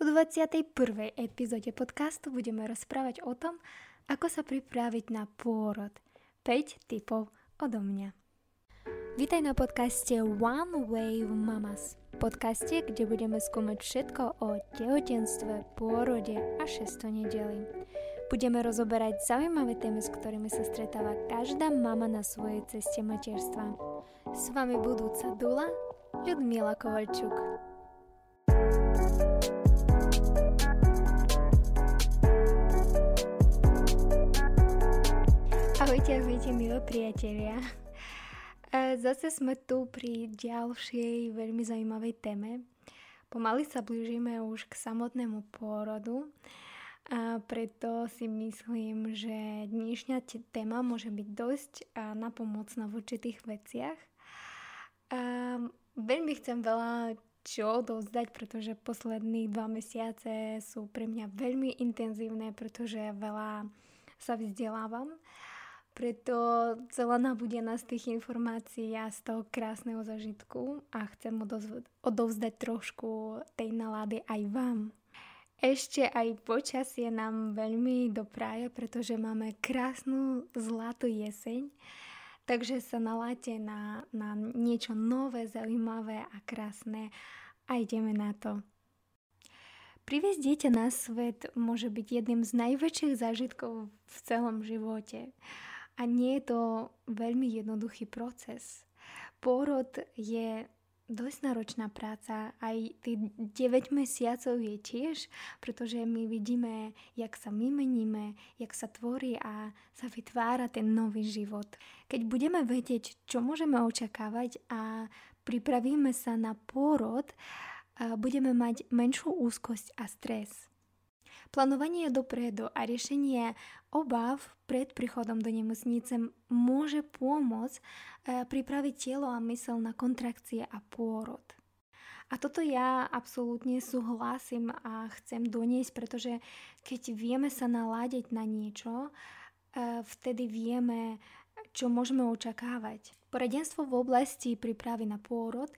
V 21. epizóde podcastu budeme rozprávať o tom, ako sa pripraviť na pôrod. 5 typov odo mňa. Vítaj na podcaste One Wave Mamas. Podcaste, kde budeme skúmať všetko o tehotenstve, pôrode a 6 nedeli. Budeme rozoberať zaujímavé témy, s ktorými sa stretáva každá mama na svojej ceste materstva. S vami budúca Dula, Ľudmila Kovalčuk. Ahojte, milí priatelia. E, zase sme tu pri ďalšej veľmi zaujímavej téme. Pomaly sa blížime už k samotnému pôrodu a preto si myslím, že dnešná téma môže byť dosť napomocná v určitých veciach. Veľmi chcem veľa čo dozdať, pretože posledných dva mesiace sú pre mňa veľmi intenzívne, pretože veľa sa vzdelávam. Preto celá nabudená z tých informácií a z toho krásneho zažitku a chcem odovzdať trošku tej nalady aj vám. Ešte aj počasie nám veľmi dopráje, pretože máme krásnu zlatú jeseň, takže sa naláte na, na niečo nové, zaujímavé a krásne a ideme na to. Priviesť dieťa na svet môže byť jedným z najväčších zážitkov v celom živote. A nie je to veľmi jednoduchý proces. Pôrod je dosť náročná práca, aj tých 9 mesiacov je tiež, pretože my vidíme, jak sa my meníme, jak sa tvorí a sa vytvára ten nový život. Keď budeme vedieť, čo môžeme očakávať a pripravíme sa na pôrod, budeme mať menšiu úzkosť a stres. Plánovanie dopredu a riešenie obav pred príchodom do nemocnice môže pomôcť pripraviť telo a mysel na kontrakcie a pôrod. A toto ja absolútne súhlasím a chcem doniesť, pretože keď vieme sa naladiť na niečo, vtedy vieme, čo môžeme očakávať. Poradenstvo v oblasti prípravy na pôrod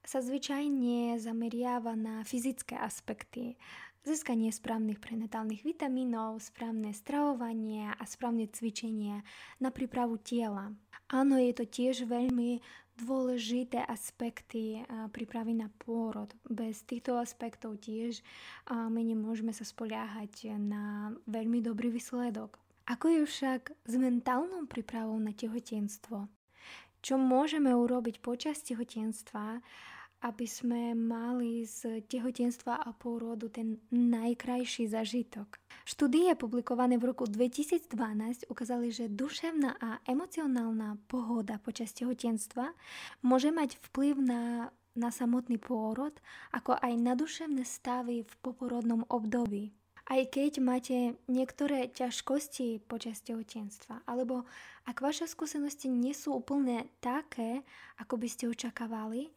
sa zvyčajne zameriava na fyzické aspekty, získanie správnych prenatálnych vitamínov, správne stravovanie a správne cvičenie na prípravu tela. Áno, je to tiež veľmi dôležité aspekty prípravy na pôrod. Bez týchto aspektov tiež my nemôžeme sa spoliahať na veľmi dobrý výsledok. Ako je však s mentálnou prípravou na tehotenstvo? Čo môžeme urobiť počas tehotenstva, aby sme mali z tehotenstva a pôrodu ten najkrajší zažitok. Štúdie publikované v roku 2012 ukázali, že duševná a emocionálna pohoda počas tehotenstva môže mať vplyv na na samotný pôrod, ako aj na duševné stavy v poporodnom období. Aj keď máte niektoré ťažkosti počas tehotenstva, alebo ak vaše skúsenosti nie sú úplne také, ako by ste očakávali,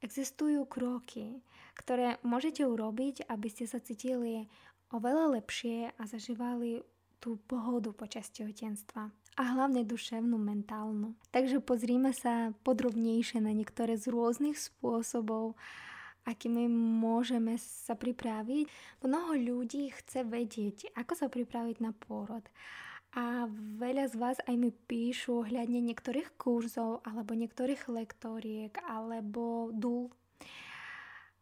Existujú kroky, ktoré môžete urobiť, aby ste sa cítili oveľa lepšie a zažívali tú pohodu počas tehotenstva a hlavne duševnú, mentálnu. Takže pozrime sa podrobnejšie na niektoré z rôznych spôsobov, akými môžeme sa pripraviť. Mnoho ľudí chce vedieť, ako sa pripraviť na pôrod a veľa z vás aj mi píšu ohľadne niektorých kurzov alebo niektorých lektoriek alebo dul.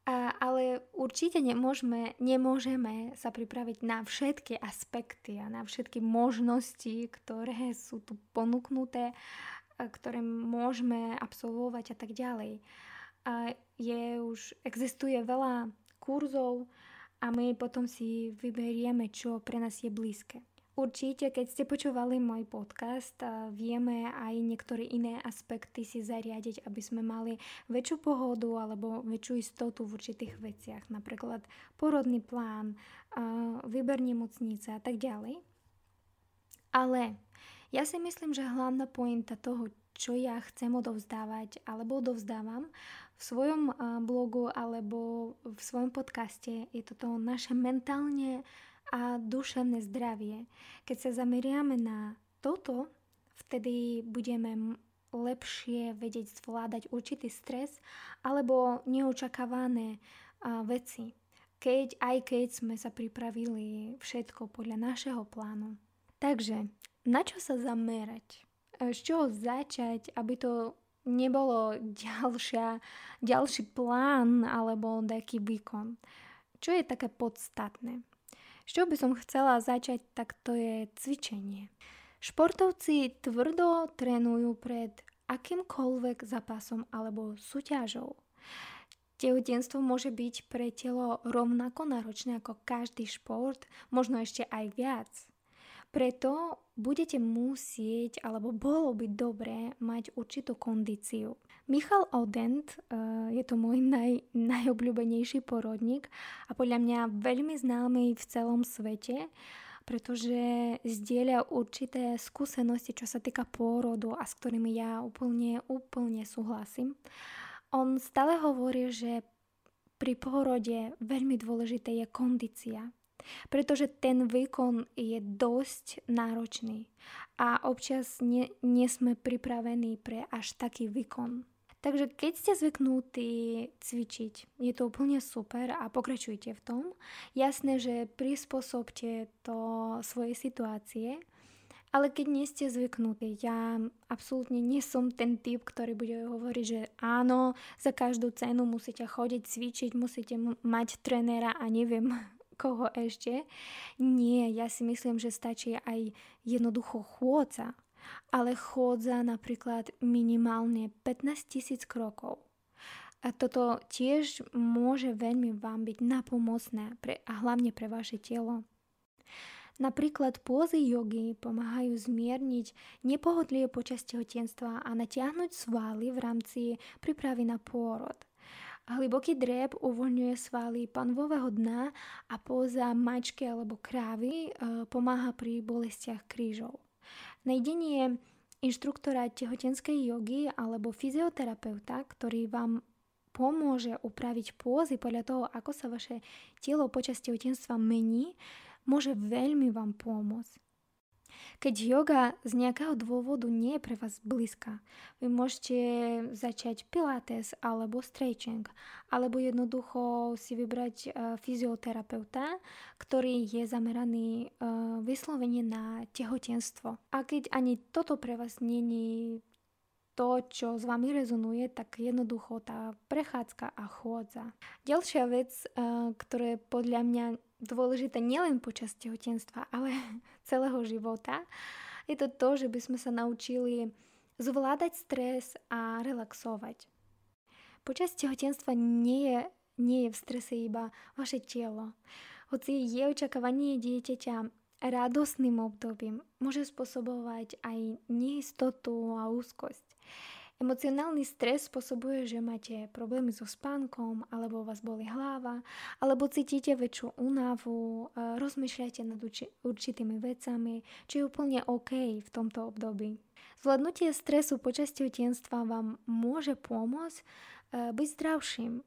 A, ale určite nemôžeme, nemôžeme sa pripraviť na všetky aspekty a na všetky možnosti, ktoré sú tu ponúknuté, ktoré môžeme absolvovať a tak ďalej. Je už, existuje veľa kurzov a my potom si vyberieme, čo pre nás je blízke. Určite, keď ste počúvali môj podcast, vieme aj niektoré iné aspekty si zariadiť, aby sme mali väčšiu pohodu alebo väčšiu istotu v určitých veciach, napríklad porodný plán, výber nemocnice a tak ďalej. Ale ja si myslím, že hlavná pointa toho, čo ja chcem odovzdávať alebo odovzdávam v svojom blogu alebo v svojom podcaste, je toto naše mentálne a duševné zdravie. Keď sa zameriame na toto, vtedy budeme lepšie vedieť zvládať určitý stres alebo neočakávané veci. keď aj keď sme sa pripravili všetko podľa našeho plánu. Takže, na čo sa zamerať? Z čoho začať, aby to nebolo ďalšia, ďalší plán alebo nejaký výkon? Čo je také podstatné? Z čoho by som chcela začať, tak to je cvičenie. Športovci tvrdo trénujú pred akýmkoľvek zápasom alebo súťažou. Tehotenstvo môže byť pre telo rovnako náročné ako každý šport, možno ešte aj viac. Preto budete musieť, alebo bolo by dobré mať určitú kondíciu. Michal Odent, uh, je to môj naj, najobľúbenejší porodník a podľa mňa veľmi známy v celom svete, pretože zdieľa určité skúsenosti, čo sa týka pôrodu a s ktorými ja úplne, úplne súhlasím. On stále hovorí, že pri pôrode veľmi dôležité je kondícia, pretože ten výkon je dosť náročný a občas nie, nie sme pripravení pre až taký výkon. Takže keď ste zvyknutí cvičiť, je to úplne super a pokračujte v tom. Jasné, že prispôsobte to svojej situácie, ale keď nie ste zvyknutí, ja absolútne nie som ten typ, ktorý bude hovoriť, že áno, za každú cenu musíte chodiť, cvičiť, musíte mať trenéra a neviem koho ešte. Nie, ja si myslím, že stačí aj jednoducho chôdza. Ale chôdza napríklad minimálne 15 tisíc krokov. A toto tiež môže veľmi vám byť napomocné pre, a hlavne pre vaše telo. Napríklad pózy jogy pomáhajú zmierniť nepohodlie počas tehotenstva a natiahnuť svaly v rámci prípravy na pôrod. Hlboký drep uvoľňuje svaly panvového dna a póza mačky alebo krávy e, pomáha pri bolestiach krížov. Najdenie inštruktora tehotenskej jogy alebo fyzioterapeuta, ktorý vám pomôže upraviť pózy podľa toho, ako sa vaše telo počas tehotenstva mení, môže veľmi vám pomôcť. Keď yoga z nejakého dôvodu nie je pre vás blízka, vy môžete začať pilates alebo stretching, alebo jednoducho si vybrať uh, fyzioterapeuta, ktorý je zameraný uh, vyslovene na tehotenstvo. A keď ani toto pre vás není to, čo s vami rezonuje, tak jednoducho tá prechádzka a chôdza. Ďalšia vec, ktorá je podľa mňa dôležité nielen počas tehotenstva, ale celého života, je to to, že by sme sa naučili zvládať stres a relaxovať. Počas tehotenstva nie je, nie je v strese iba vaše telo. Hoci je očakávanie dieťaťa radosným obdobím, môže spôsobovať aj neistotu a úzkosť. Emocionálny stres spôsobuje, že máte problémy so spánkom, alebo vás boli hlava, alebo cítite väčšiu únavu, rozmýšľate nad určitými vecami, čo je úplne OK v tomto období. Zvládnutie stresu počas tehotenstva vám môže pomôcť byť zdravším.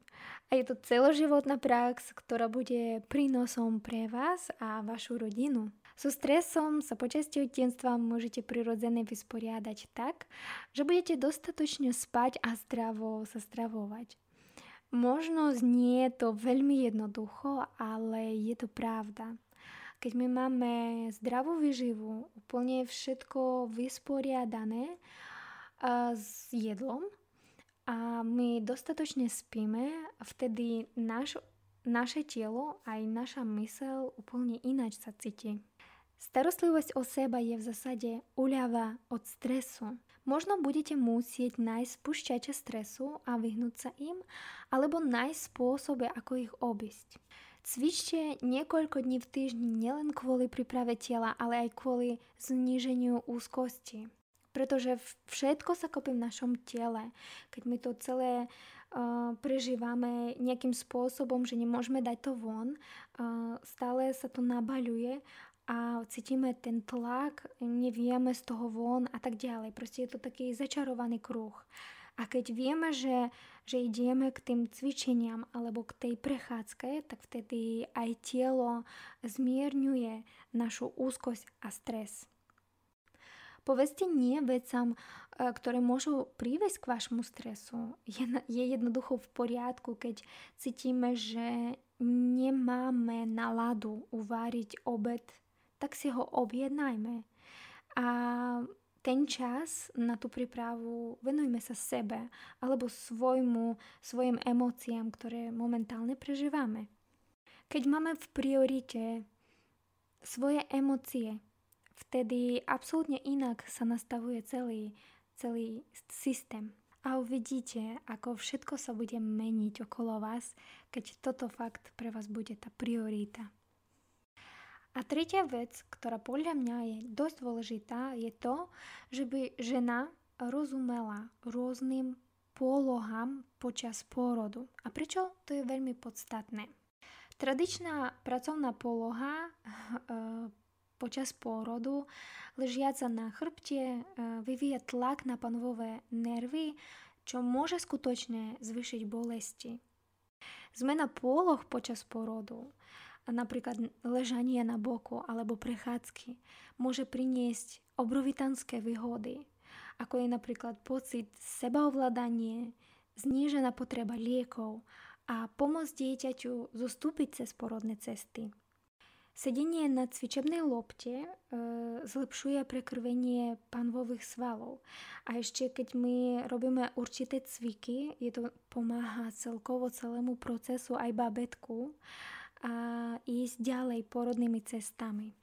A je to celoživotná prax, ktorá bude prínosom pre vás a vašu rodinu. So stresom sa počas tehotenstva môžete prirodzene vysporiadať tak, že budete dostatočne spať a zdravo sa stravovať. Možno znie to veľmi jednoducho, ale je to pravda. Keď my máme zdravú výživu, úplne všetko vysporiadané s jedlom a my dostatočne spíme, vtedy naš, naše telo aj naša mysel úplne ináč sa cíti. Starostlivosť o seba je v zásade uľava od stresu. Možno budete musieť nájsť spúšťače stresu a vyhnúť sa im, alebo nájsť spôsoby, ako ich obísť. Cvičte niekoľko dní v týždni nielen kvôli príprave tela, ale aj kvôli zníženiu úzkosti. Pretože všetko sa kopí v našom tele. Keď my to celé uh, prežívame nejakým spôsobom, že nemôžeme dať to von, uh, stále sa to nabaľuje a cítime ten tlak, nevieme z toho von a tak ďalej. Proste je to taký začarovaný kruh. A keď vieme, že, že ideme k tým cvičeniam alebo k tej prechádzke, tak vtedy aj telo zmierňuje našu úzkosť a stres. Povedzte nie vecam, e, ktoré môžu prívesť k vašmu stresu. Je, je jednoducho v poriadku, keď cítime, že nemáme náladu uváriť obed, tak si ho objednajme. A ten čas na tú prípravu venujme sa sebe alebo svojmu, svojim emóciám, ktoré momentálne prežívame. Keď máme v priorite svoje emócie, vtedy absolútne inak sa nastavuje celý, celý systém. A uvidíte, ako všetko sa bude meniť okolo vás, keď toto fakt pre vás bude tá priorita. A tretia vec, ktorá podľa mňa je dosť dôležitá, je to, že by žena rozumela rôznym pôlohám počas pôrodu. A prečo? To je veľmi podstatné. Tradičná pracovná poloha e, počas pôrodu, ležiaca na chrbte, e, vyvíja tlak na panvové nervy, čo môže skutočne zvyšiť bolesti. Zmena pôloh počas pôrodu napríklad ležanie na boku alebo prechádzky môže priniesť obrovitanské výhody, ako je napríklad pocit sebaovládanie, znížená potreba liekov a pomôcť dieťaťu zostúpiť cez porodné cesty. Sedenie na cvičebnej lopte e, zlepšuje prekrvenie panvových svalov. A ešte keď my robíme určité cviky, je to pomáha celkovo celému procesu aj babetku a ísť ďalej porodnými cestami.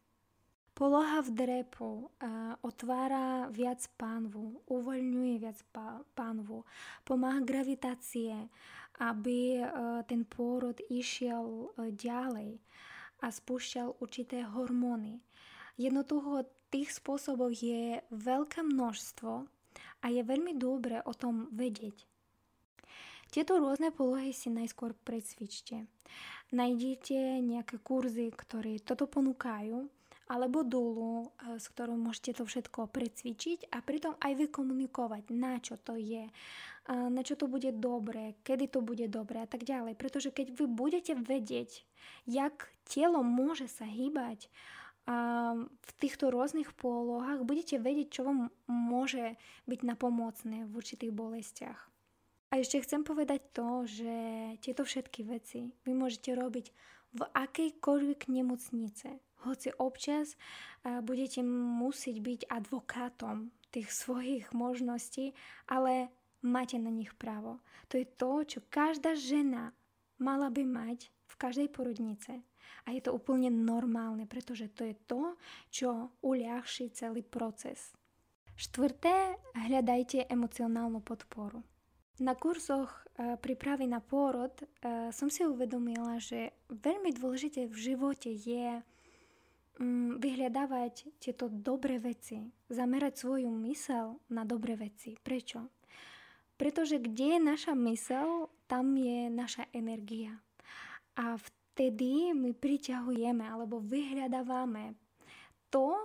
Poloha v drepu otvára viac pánvu, uvoľňuje viac pánvu, pomáha gravitácie, aby e, ten pôrod išiel e, ďalej a spúšťal určité hormóny. Jednoducho tých spôsobov je veľké množstvo a je veľmi dobré o tom vedieť. Tieto rôzne polohy si najskôr precvičte nájdete nejaké kurzy, ktoré toto ponúkajú, alebo dulu, eh, s ktorou môžete to všetko precvičiť a pritom aj vykomunikovať, na čo to je, na čo to bude dobré, kedy to bude dobré a tak ďalej. Pretože keď vy budete vedieť, jak telo môže sa hýbať v týchto rôznych pôlohách, budete vedieť, čo vám môže byť napomocné v určitých bolestiach. A ešte chcem povedať to, že tieto všetky veci vy môžete robiť v akejkoľvek nemocnice. Hoci občas budete musieť byť advokátom tých svojich možností, ale máte na nich právo. To je to, čo každá žena mala by mať v každej porodnice. A je to úplne normálne, pretože to je to, čo uľahší celý proces. Štvrté, hľadajte emocionálnu podporu. Na kurzoch e, prípravy na pôrod e, som si uvedomila, že veľmi dôležité v živote je mm, vyhľadávať tieto dobré veci, zamerať svoju mysel na dobré veci. Prečo? Pretože kde je naša mysel, tam je naša energia. A vtedy my priťahujeme alebo vyhľadávame to,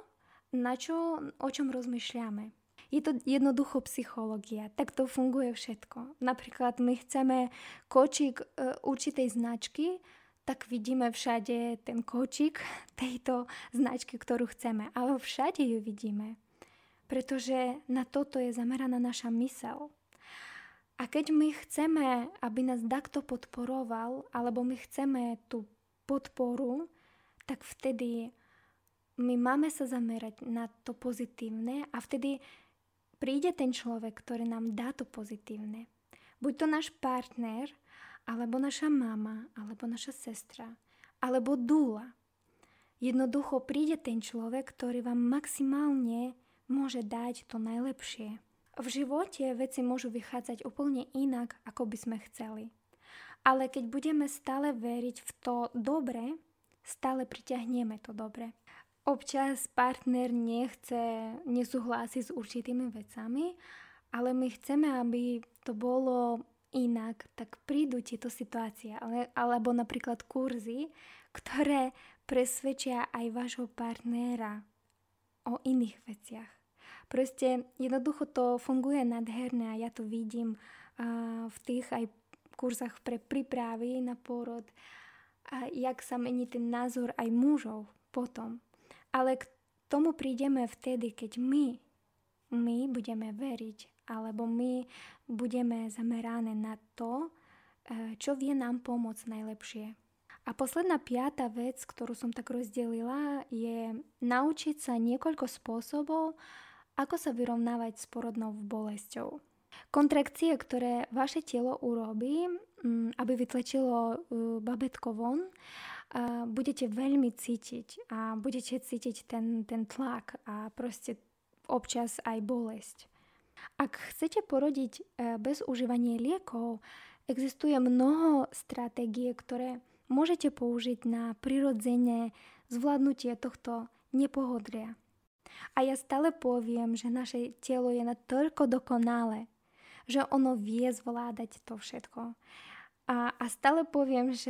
na čo, o čom rozmýšľame. Je to jednoducho psychológia, tak to funguje všetko. Napríklad my chceme kočík e, určitej značky, tak vidíme všade ten kočík tejto značky, ktorú chceme. Ale všade ju vidíme. Pretože na toto je zameraná naša mysel. A keď my chceme, aby nás takto podporoval, alebo my chceme tú podporu, tak vtedy my máme sa zamerať na to pozitívne a vtedy príde ten človek, ktorý nám dá to pozitívne. Buď to náš partner, alebo naša mama, alebo naša sestra, alebo dúla. Jednoducho príde ten človek, ktorý vám maximálne môže dať to najlepšie. V živote veci môžu vychádzať úplne inak, ako by sme chceli. Ale keď budeme stále veriť v to dobre, stále priťahneme to dobre. Občas partner nechce, nesúhlasí s určitými vecami, ale my chceme, aby to bolo inak, tak prídu tieto situácie, ale, alebo napríklad kurzy, ktoré presvedčia aj vášho partnera o iných veciach. Proste jednoducho to funguje nadherne a ja to vidím uh, v tých aj kurzach pre prípravy na pôrod a jak sa mení ten názor aj mužov potom. Ale k tomu prídeme vtedy, keď my, my budeme veriť, alebo my budeme zamerané na to, eh, čo vie nám pomôcť najlepšie. A posledná piata vec, ktorú som tak rozdelila, je naučiť sa niekoľko spôsobov, ako sa vyrovnávať s porodnou bolesťou. Kontrakcie, ktoré vaše telo urobí, mm, aby vytlečilo uh, babetko von, budete veľmi cítiť a budete cítiť ten, ten tlak a proste občas aj bolesť. Ak chcete porodiť e, bez užívania liekov, existuje mnoho stratégie, ktoré môžete použiť na prirodzené zvládnutie tohto nepohodlia. A ja stále poviem, že naše telo je natoľko dokonalé, že ono vie zvládať to všetko. A, a stále poviem, že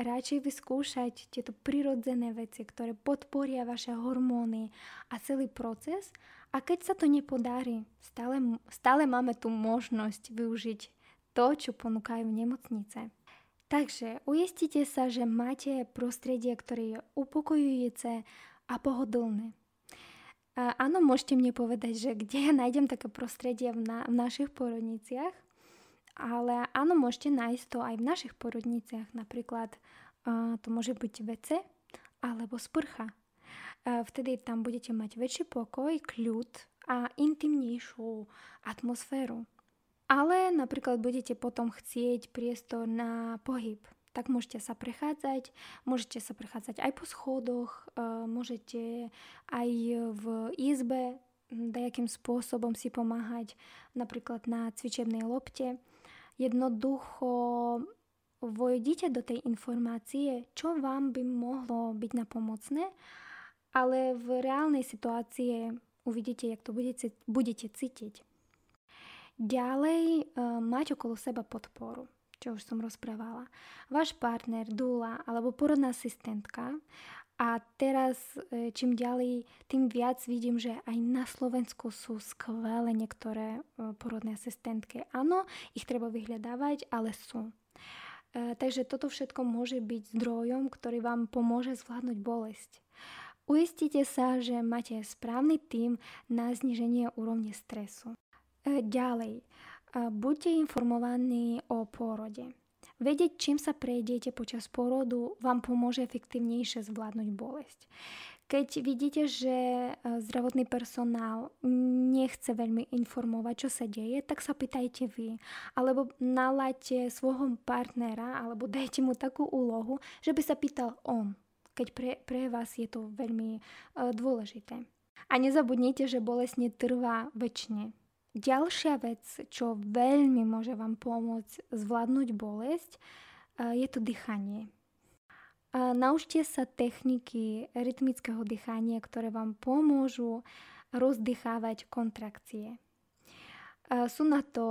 radšej vyskúšať tieto prirodzené veci, ktoré podporia vaše hormóny a celý proces. A keď sa to nepodarí, stále, stále máme tu možnosť využiť to, čo ponúkajú nemocnice. Takže uistite sa, že máte prostredie, ktoré je upokojujúce a pohodlné. A áno, môžete mne povedať, že kde ja nájdem také prostredie v, na, v našich porodniciach – ale áno, môžete nájsť to aj v našich porodniciach. Napríklad to môže byť WC alebo sprcha. Vtedy tam budete mať väčší pokoj, kľud a intimnejšiu atmosféru. Ale napríklad budete potom chcieť priestor na pohyb. Tak môžete sa prechádzať, môžete sa prechádzať aj po schodoch, môžete aj v izbe nejakým spôsobom si pomáhať napríklad na cvičebnej lopte jednoducho vojdite do tej informácie, čo vám by mohlo byť napomocné, ale v reálnej situácii uvidíte, jak to budete, budete cítiť. Ďalej e, mať okolo seba podporu, čo už som rozprávala. Váš partner, dúla alebo porodná asistentka a teraz e, čím ďalej, tým viac vidím, že aj na Slovensku sú skvelé niektoré e, porodné asistentky. Áno, ich treba vyhľadávať, ale sú. E, takže toto všetko môže byť zdrojom, ktorý vám pomôže zvládnuť bolesť. Uistite sa, že máte správny tým na zniženie úrovne stresu. Ďalej, buďte informovaní o pôrode. Vedieť, čím sa prejdete počas porodu, vám pomôže efektívnejšie zvládnuť bolesť. Keď vidíte, že e, zdravotný personál nechce veľmi informovať, čo sa deje, tak sa pýtajte vy. Alebo naláďte svojho partnera, alebo dajte mu takú úlohu, že by sa pýtal on, keď pre, pre vás je to veľmi uh, dôležité. A nezabudnite, že bolesť netrvá väčšine. Ďalšia vec, čo veľmi môže vám pomôcť zvládnuť bolesť, je to dýchanie. Naučte sa techniky rytmického dýchania, ktoré vám pomôžu rozdychávať kontrakcie. Sú na to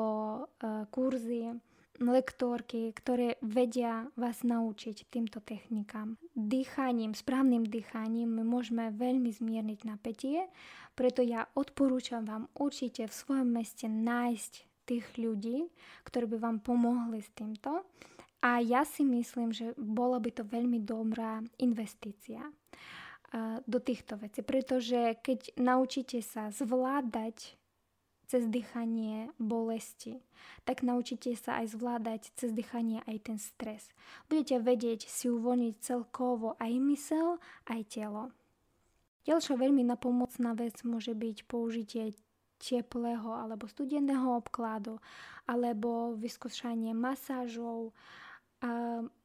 kurzy, lektorky, ktoré vedia vás naučiť týmto technikám. Dýchaním, správnym dýchaním my môžeme veľmi zmierniť napätie, preto ja odporúčam vám určite v svojom meste nájsť tých ľudí, ktorí by vám pomohli s týmto. A ja si myslím, že bola by to veľmi dobrá investícia do týchto vecí, pretože keď naučíte sa zvládať cez dýchanie bolesti, tak naučíte sa aj zvládať cez dýchanie aj ten stres. Budete vedieť si uvoľniť celkovo aj mysel, aj telo. Ďalšia veľmi napomocná vec môže byť použitie teplého alebo studeného obkladu alebo vyskúšanie masážov.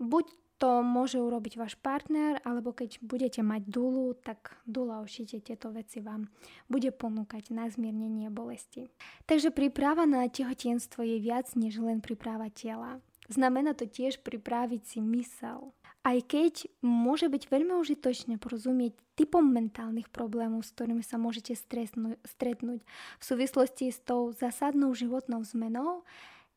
Buď to môže urobiť váš partner, alebo keď budete mať dulu, tak dula určite tieto veci vám bude ponúkať na zmiernenie bolesti. Takže príprava na tehotenstvo je viac než len príprava tela. Znamená to tiež pripraviť si mysel. Aj keď môže byť veľmi užitočné porozumieť typom mentálnych problémov, s ktorými sa môžete stretnúť v súvislosti s tou zásadnou životnou zmenou,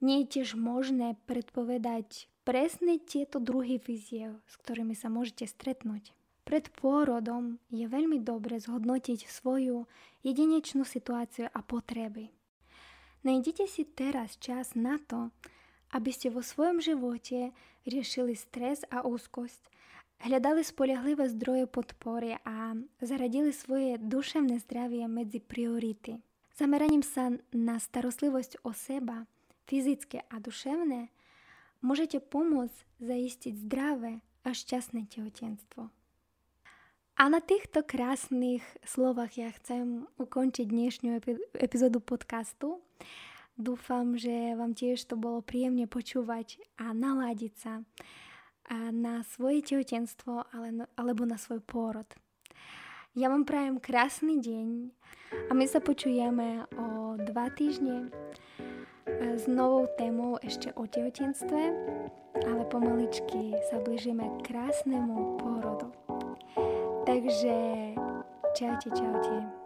nie je tiež možné predpovedať presne tieto druhy víziev, s ktorými sa môžete stretnúť. Pred pôrodom je veľmi dobre zhodnotiť svoju jedinečnú situáciu a potreby. Najdite si teraz čas na to, aby ste vo svojom živote riešili stres a úzkosť, hľadali spolahlivé zdroje podpory a zaradili svoje duševné zdravie medzi priority. Zameraním sa na starostlivosť o seba, fyzické a duševné, môžete pomôcť zaistiť zdravé a šťastné tehotenstvo. A na týchto krásnych slovách ja chcem ukončiť dnešnú epizódu podcastu. Dúfam, že vám tiež to bolo príjemne počúvať a naládiť sa na svoje tehotenstvo alebo na svoj pôrod. Ja vám prajem krásny deň a my sa počujeme o dva týždne s novou témou ešte o tehotenstve, ale pomaličky sa blížime k krásnemu pôrodu. Takže čaute, čaute.